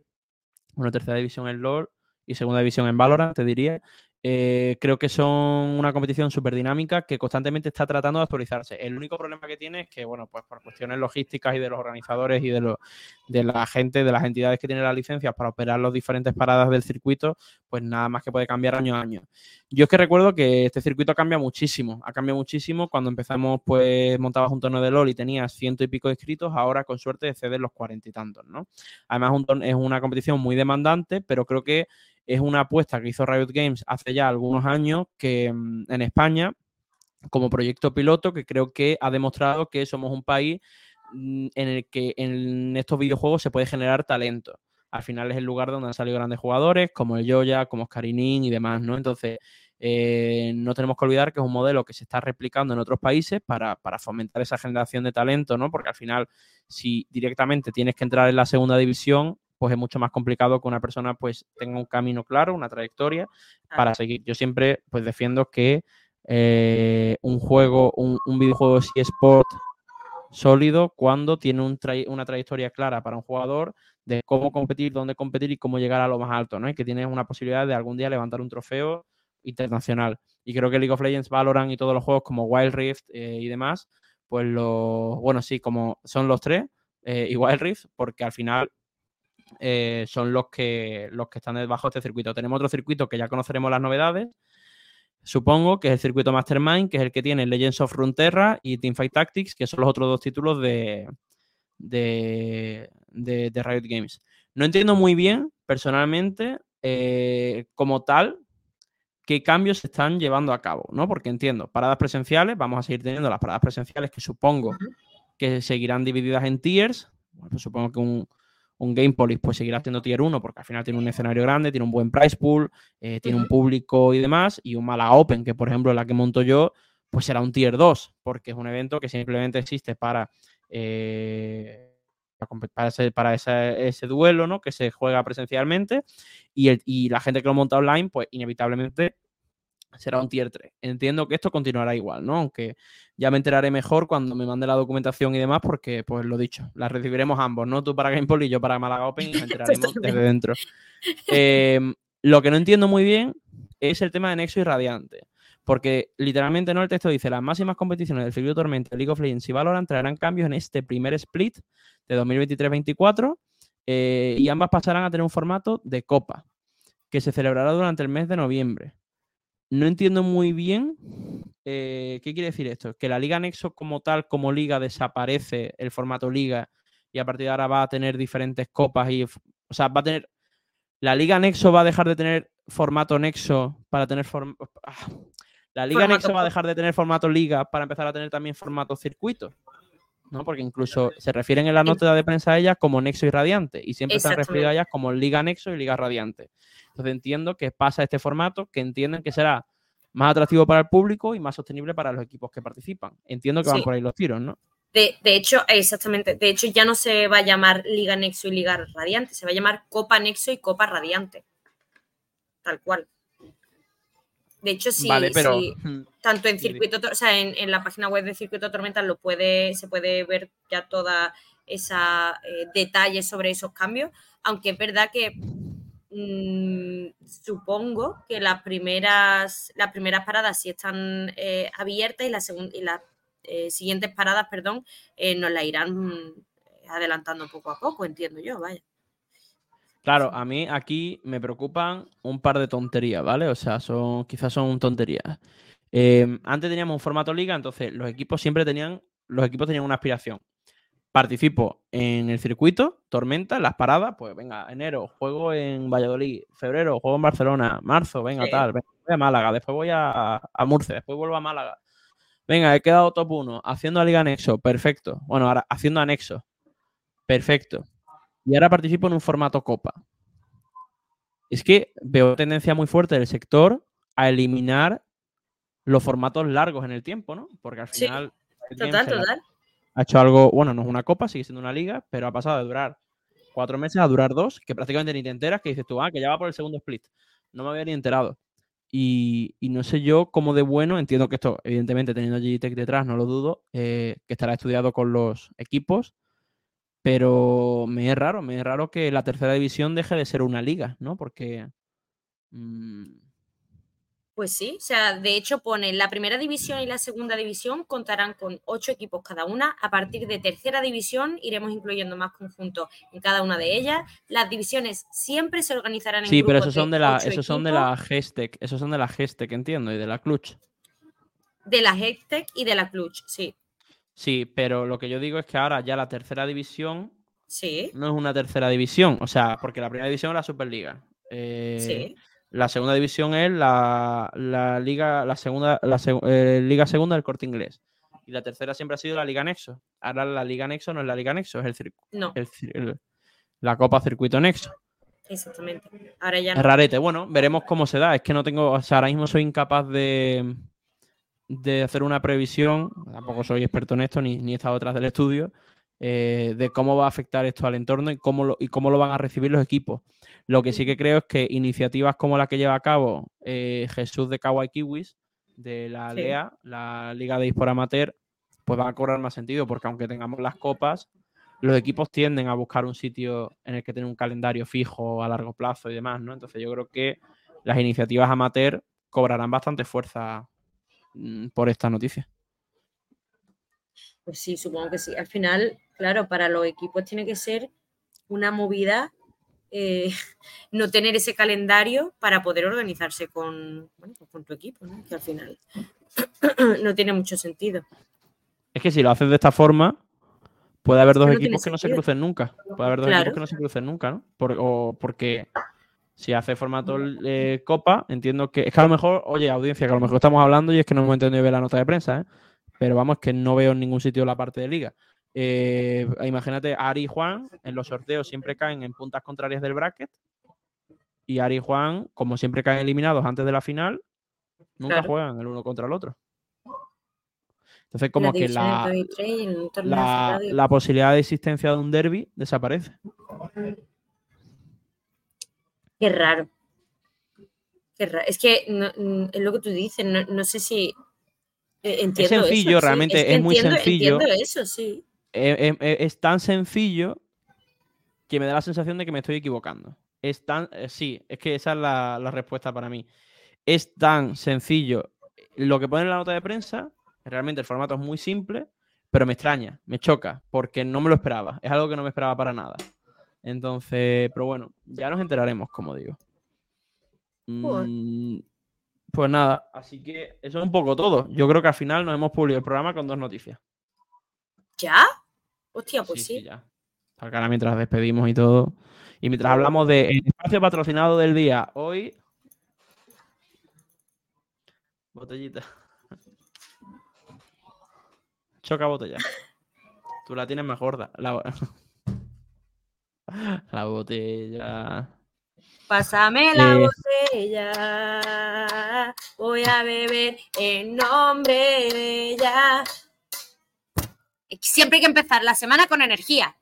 una tercera división en LOL y segunda división en Valorant, te diría, eh, creo que son una competición súper dinámica que constantemente está tratando de actualizarse. El único problema que tiene es que, bueno, pues por cuestiones logísticas y de los organizadores y de, de la gente, de las entidades que tienen las licencias para operar las diferentes paradas del circuito, pues nada más que puede cambiar año a año. Yo es que recuerdo que este circuito cambia muchísimo, ha cambiado muchísimo. Cuando empezamos, pues montabas un torneo de LOL y tenías ciento y pico de inscritos, ahora con suerte excede los cuarenta y tantos, ¿no? Además, un es una competición muy demandante, pero creo que es una apuesta que hizo Riot Games hace ya algunos años que mm, en España, como proyecto piloto, que creo que ha demostrado que somos un país mm, en el que en estos videojuegos se puede generar talento. Al final es el lugar donde han salido grandes jugadores, como el Yoya, como Scarinin y demás, ¿no? Entonces, eh, no tenemos que olvidar que es un modelo que se está replicando en otros países para, para, fomentar esa generación de talento, ¿no? Porque al final, si directamente tienes que entrar en la segunda división, pues es mucho más complicado que una persona pues tenga un camino claro, una trayectoria para seguir. Yo siempre pues defiendo que eh, un juego, un, videojuego sport sólido cuando tiene una trayectoria clara para un jugador de cómo competir, dónde competir y cómo llegar a lo más alto, ¿no? Y que tiene una posibilidad de algún día levantar un trofeo internacional. Y creo que League of Legends, Valorant y todos los juegos como Wild Rift eh, y demás, pues lo, bueno, sí, como son los tres, eh, y Wild Rift, porque al final eh, son los que, los que están debajo de este circuito. Tenemos otro circuito que ya conoceremos las novedades, supongo, que es el circuito Mastermind, que es el que tiene Legends of Runeterra y Teamfight Tactics, que son los otros dos títulos de, de, de, Riot Games. No entiendo muy bien, personalmente, eh, como tal, qué cambios se están llevando a cabo, ¿no? Porque entiendo, paradas presenciales, vamos a seguir teniendo las paradas presenciales que supongo que seguirán divididas en tiers. pues supongo que un, un Gamepolis pues seguirá siendo tier 1 porque al final tiene un escenario grande, tiene un buen price pool, eh, tiene un público y demás, y un Mala Open, que por ejemplo la que monto yo, pues será un tier 2, porque es un evento que simplemente existe para, eh, para, ese, duelo, ¿no? Que se juega presencialmente, y, y la gente que lo monta online, pues inevitablemente será un tier 3. Entiendo que esto continuará igual, ¿no? Aunque ya me enteraré mejor cuando me mande la documentación y demás, porque, pues lo dicho, la recibiremos ambos, ¿no? Tú para Gamepol y yo para Malaga Open y me enteraremos desde dentro. Em, lo que no entiendo muy bien es el tema de Nexo y Radiante. Porque literalmente, ¿no? El texto dice, las máximas competiciones del Circuito Tormenta, League of Legends y Valorant traerán cambios en este primer split de 2023-24 eh, y ambas pasarán a tener un formato de copa, que se celebrará durante el mes de noviembre no entiendo muy bien eh, qué quiere decir esto. Que la Liga Nexo como tal, como liga, desaparece el formato liga y a partir de ahora va a tener diferentes copas y, o sea, va a tener... La Liga Nexo va a dejar de tener formato Nexo para tener... Ah, la Liga Nexo va a dejar de tener formato liga para empezar a tener también formato circuito. ¿No? Porque incluso se refieren en la nota de prensa a ellas como Nexo y Radiante y siempre se han referido a ellas como Liga Nexo y Liga Radiante. Entonces entiendo que pasa este formato que entienden que será más atractivo para el público y más sostenible para los equipos que participan. Entiendo que van por ahí los tiros, ¿no? De, hecho, exactamente. De hecho, ya no se va a llamar Liga Nexo y Liga Radiante, se va a llamar Copa Nexo y Copa Radiante. Tal cual. De hecho, sí, vale, pero... tanto en circuito, o sea, en, la página web de Circuito Tormenta lo puede, se puede ver ya toda esa eh, detalles sobre esos cambios, aunque es verdad que Mm, supongo que las primeras, las primeras paradas sí están eh, abiertas y, la y las eh, siguientes paradas, perdón, eh, nos la irán adelantando poco a poco, entiendo yo, vaya. Claro, a mí aquí me preocupan un par de tonterías, ¿vale? O sea, son quizás son tonterías. antes teníamos un formato liga, entonces los equipos siempre tenían, los equipos tenían una aspiración participo en el circuito, Tormenta, las paradas, pues venga, enero, juego en Valladolid, febrero, juego en Barcelona, marzo, venga, tal, venga, voy a Málaga, después voy a, Murcia, después vuelvo a Málaga. Venga, he quedado top 1, haciendo a Liga Anexo, perfecto. Bueno, ahora haciendo anexo, perfecto. Y ahora participo en un formato Copa. Es que veo tendencia muy fuerte del sector a eliminar los formatos largos en el tiempo, ¿no? Porque al final... Total, total ha hecho algo, bueno, no es una copa, sigue siendo una liga, pero ha pasado de durar cuatro meses a durar dos, que prácticamente ni te enteras, que dices tú, ah, que ya va por el segundo split. No me había ni enterado. Y, no sé yo cómo de bueno, entiendo que esto, evidentemente, teniendo a Tech detrás, no lo dudo, eh, que estará estudiado con los equipos, pero me es raro, me es raro que la tercera división deje de ser una liga, ¿no? Porque... Mm, pues sí, o sea, de hecho pone la primera división y la segunda división contarán con ocho equipos cada una. A partir de tercera división iremos incluyendo más conjuntos en cada una de ellas. Las divisiones siempre se organizarán en Sí, pero esos son de, la, esos son de la Gestec, esos son de la Gestec, entiendo, y de la Clutch. De la Gestec y de la Clutch, sí. Sí, pero lo que yo digo es que ahora ya la tercera división sí. no es una tercera división, o sea, porque la primera división es la Superliga. Eh, sí. La segunda división es la, liga, la segunda, la eh, liga segunda del corte inglés. Y la tercera siempre ha sido la Liga Nexo. Ahora la Liga Nexo no es la Liga Nexo, es el, circuito. no. la Copa Circuito Nexo. Exactamente. Ahora ya Es rarete. Bueno, veremos cómo se da. Es que no tengo, o sea, ahora mismo soy incapaz de, de hacer una previsión. Tampoco soy experto en esto, ni, ni he estado detrás del estudio. Eh, de cómo va a afectar esto al entorno y cómo, lo, y cómo lo van a recibir los equipos. Lo que sí que creo es que iniciativas como la que lleva a cabo eh, Jesús de Kawaii Kiwis, de la LEA, la Liga de Esports Amateur, pues va a cobrar más sentido, porque aunque tengamos las copas, los equipos tienden a buscar un sitio en el que tenga un calendario fijo a largo plazo y demás, ¿no? Entonces yo creo que las iniciativas amateur cobrarán bastante fuerza por esta noticia. Pues sí, supongo que sí. Al final, claro, para los equipos tiene que ser una movida eh, no tener ese calendario para poder organizarse con, pues con tu equipo, ¿no? que al final no tiene mucho sentido. Es que si lo haces de esta forma, puede haber dos equipos que no se crucen nunca. Puede haber dos equipos que no se crucen nunca, ¿no? o porque Si hace formato eh, Copa, entiendo que. Es que a lo mejor, oye, audiencia, que a lo mejor estamos hablando y es que no hemos entendido bien la nota de prensa, ¿eh? Pero vamos, que no veo en ningún sitio la parte de liga. Eh, imagínate, Ari y Juan en los sorteos siempre caen en puntas contrarias del bracket. Y Ari y Juan, como siempre caen eliminados antes de la final, nunca juegan el uno contra el otro. Entonces, como que la, la, posibilidad de existencia de un derby desaparece. Qué raro. Qué raro. Es que es lo que tú dices, no, sé si eh, entiendo. Es sencillo, realmente es, muy sencillo. Entiendo eso, sí. Es, tan sencillo que me da la sensación de que me estoy equivocando. Es tan, eh, sí, es que esa es la, la respuesta para mí. Es tan sencillo lo que pone en la nota de prensa, realmente el formato es muy simple, pero me extraña, me choca, porque no me lo esperaba. Es algo que no me esperaba para nada. Entonces, pero bueno, ya nos enteraremos, como digo. Mm, pues nada, así que eso es un poco todo. Yo creo que al final nos hemos publicado el programa con dos noticias. ¿Ya? Hostia, pues sí. ya. Ahora mientras despedimos y todo. Y mientras hablamos del espacio patrocinado del día, hoy. Botellita. Choca botella. Tú la tienes más gorda. La... La botella. Pásame la eh. botella. Voy a beber en nombre de ella. Siempre hay que empezar la semana con energía.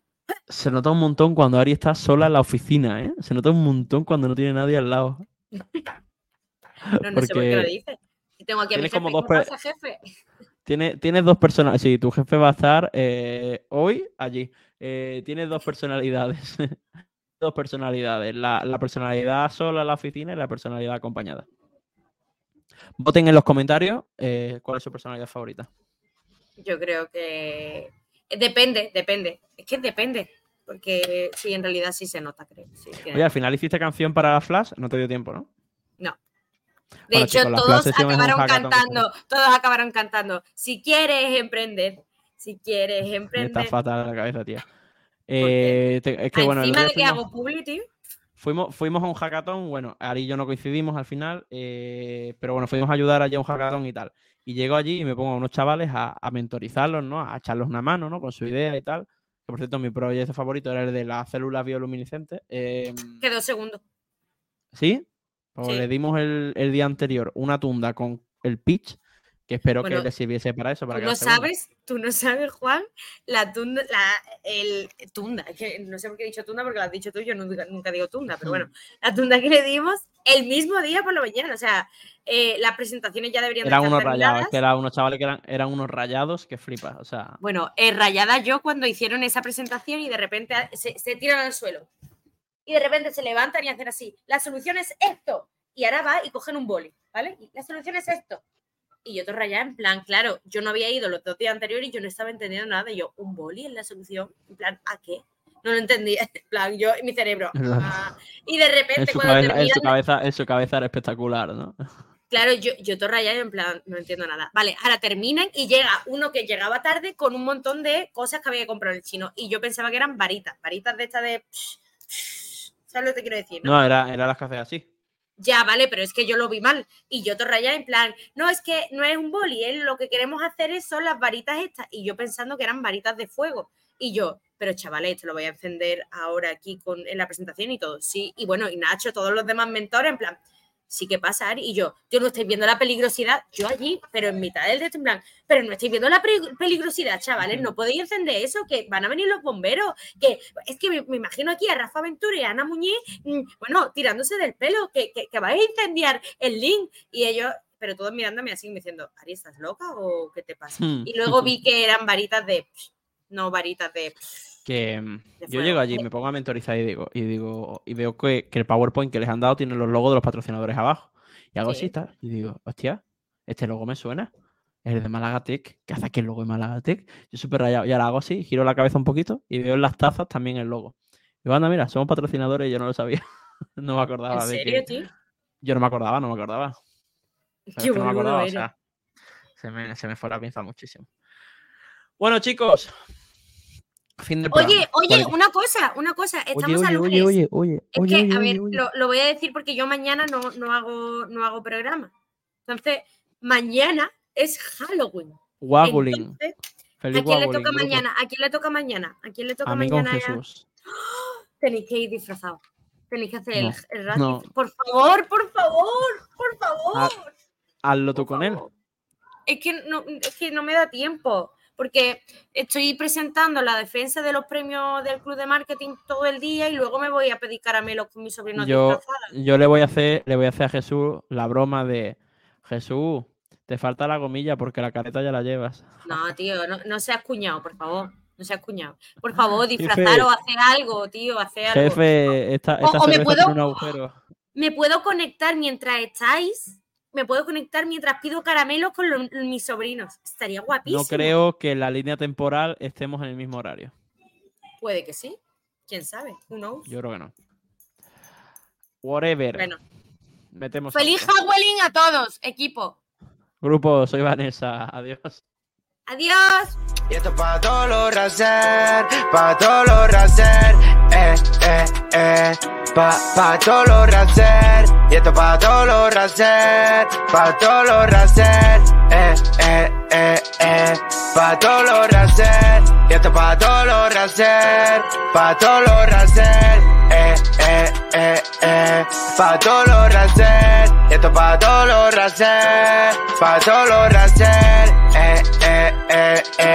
Se nota un montón cuando Ari está sola en la oficina, ¿eh? Se nota un montón cuando no tiene nadie al lado. no, no sé por qué lo dices. Tengo aquí a mi jefe. Dos jefe? Tienes, dos personas. Sí, tu jefe va a estar eh, hoy allí. Eh, tiene dos personalidades. dos personalidades. La, personalidad sola en la oficina y la personalidad acompañada. Voten en los comentarios eh, cuál es su personalidad favorita. Yo creo que depende, depende. Es que depende. Porque sí, en realidad sí se nota, creo. Oye, al final hiciste canción para Flash, no te dio tiempo, ¿no? No. De hecho, todos acabaron cantando, todos acabaron cantando. Si quieres emprender, si quieres emprender. Está fatal la cabeza, tía. Eh, es que, bueno, encima de que hago publicity. Fuimos, fuimos a un hackathon, bueno, Ari y yo no coincidimos al final, eh, pero bueno, fuimos a ayudar allí a un hackathon y tal. Y llego allí y me pongo a unos chavales a, mentorizarlos, ¿no? A echarlos una mano, ¿no? Con su idea y tal. Que por cierto, mi proyecto favorito era el de las células bioluminiscentes. Eh, Quedó segundo. ¿Sí? Pues le dimos el, el, día anterior una tunda con el pitch que espero que le sirviese para eso. Para tú no sabes, tú no sabes, Juan, la tunda, la, el tunda, que no sé por qué he dicho tunda porque lo has dicho tú, yo nunca, nunca digo tunda, pero bueno, la tunda que le dimos el mismo día por la mañana, o sea, eh, las presentaciones ya deberían eran unos rayados, es que eran unos chavales que eran, eran unos rayados que flipas, o sea. Bueno, eh, rayada yo cuando hicieron esa presentación y de repente se, se tiran al suelo y de repente se levantan y hacen así, la solución es esto, y ahora va y cogen un boli, ¿vale? Y la solución es esto y yo te rayaba en plan, claro, yo no había ido los dos días anteriores y yo no estaba entendiendo nada. Y yo, ¿un boli en la solución? En plan, ¿a qué? No lo entendía. En plan, yo en mi cerebro. Ah". Y de repente, en su, cabeza, en, su cabeza, en su cabeza era espectacular, ¿no? Claro, yo, yo te rayaba en plan, no entiendo nada. Vale, ahora terminan y llega uno que llegaba tarde con un montón de cosas que había que comprar el chino. Y yo pensaba que eran varitas, varitas de estas de. ¿Sabes lo que quiero decir? No, era, era las que hacía así ya, vale, pero es que yo lo vi mal. Y yo te rayaba en plan, no, es que no es un boli, ¿eh? lo que queremos hacer es, son las varitas estas. Y yo pensando que eran varitas de fuego. Y yo, pero chavales, esto lo voy a encender ahora aquí con, en la presentación y todo. Sí, y bueno, y Nacho, todos los demás mentores, en plan, sí que pasa, Ari. Y yo, yo no estáis viendo la peligrosidad, yo allí, pero en mitad del de plan, pero no estáis viendo la peligrosidad, chavales, no podéis encender eso, que van a venir los bomberos, que es que me, imagino aquí a Rafa Ventura y a Ana Muñiz, mm, bueno, tirándose del pelo, que, que, vais a incendiar el link. Y ellos, pero todos mirándome así, me diciendo, Ari, ¿estás loca o qué te pasa? Hmm. Y luego vi que eran varitas de, no varitas de que yo llego allí, me pongo a mentorizar y digo, y digo, y veo que, el PowerPoint que les han dado tiene los logos de los patrocinadores abajo. Y hago así, está, y digo, hostia, este logo me suena. Es el de Málaga Tech. ¿Qué hace aquí el logo de Málaga Tech? Yo súper rayado. Y ahora hago así, giro la cabeza un poquito y veo en las tazas también el logo. Y anda, mira, somos patrocinadores y yo no lo sabía. no me acordaba. ¿En serio, tío? Yo no me acordaba, no me acordaba. Qué no me acordaba, o sea, se me, se me fue la pinza muchísimo. Bueno, chicos, Fin del Oye, oye, una cosa, una cosa. Oye, Estamos a oye, lunes. oye, oye, oye, Es que, a ver. Lo, lo voy a decir porque yo mañana no, no, hago, no hago programa. Entonces, mañana es Halloween. Feliz ¿a quién le toca grupo. mañana? ¿A quién le toca mañana? ¿A quién le toca A mañana? Jesús. Tenéis que ir disfrazados. Tenéis que hacer el, No, el rat no. Por favor, por favor, por favor. Ah, Hazlo tú con él. favor. Es que, no, es que no me da tiempo. Porque estoy presentando la defensa de los premios del club de marketing todo el día y luego me voy a pedir caramelos con mis sobrinos Yo, yo le voy a hacer, le voy a hacer a Jesús la broma de Jesús, te falta la gomilla porque la careta ya la llevas. No, tío, no, no seas cuñado, por favor. No seas cuñado. Por favor, disfrazaros, hacer algo, tío, hacer algo. Jefe, esta, esta o me puedo- un agujero. Me puedo conectar mientras estáis. Me puedo conectar mientras pido caramelos con los- mis sobrinos. Estaría guapísimo. No creo que en la línea temporal estemos en el mismo horario. Puede que sí. ¿Quién sabe? Knows? Yo creo que no. Whatever. Bueno, Metemos feliz. Halloween a todos, equipo. Grupo, soy Vanessa. Adiós. Adiós. Y esto pa' todos los racer, pa' todos los racer, eh, eh, eh, pa, pa' todos los racer. Y esto pa' todos los racer, pa' todos los racer, eh, eh, eh, eh, pa' todos los racer. Y esto pa' todos los racer, pa' todos los racer, eh, eh, eh, eh, pa' todos los racer. Y esto pa' todos los racer, pa' todos los racer, eh, eh, eh, eh.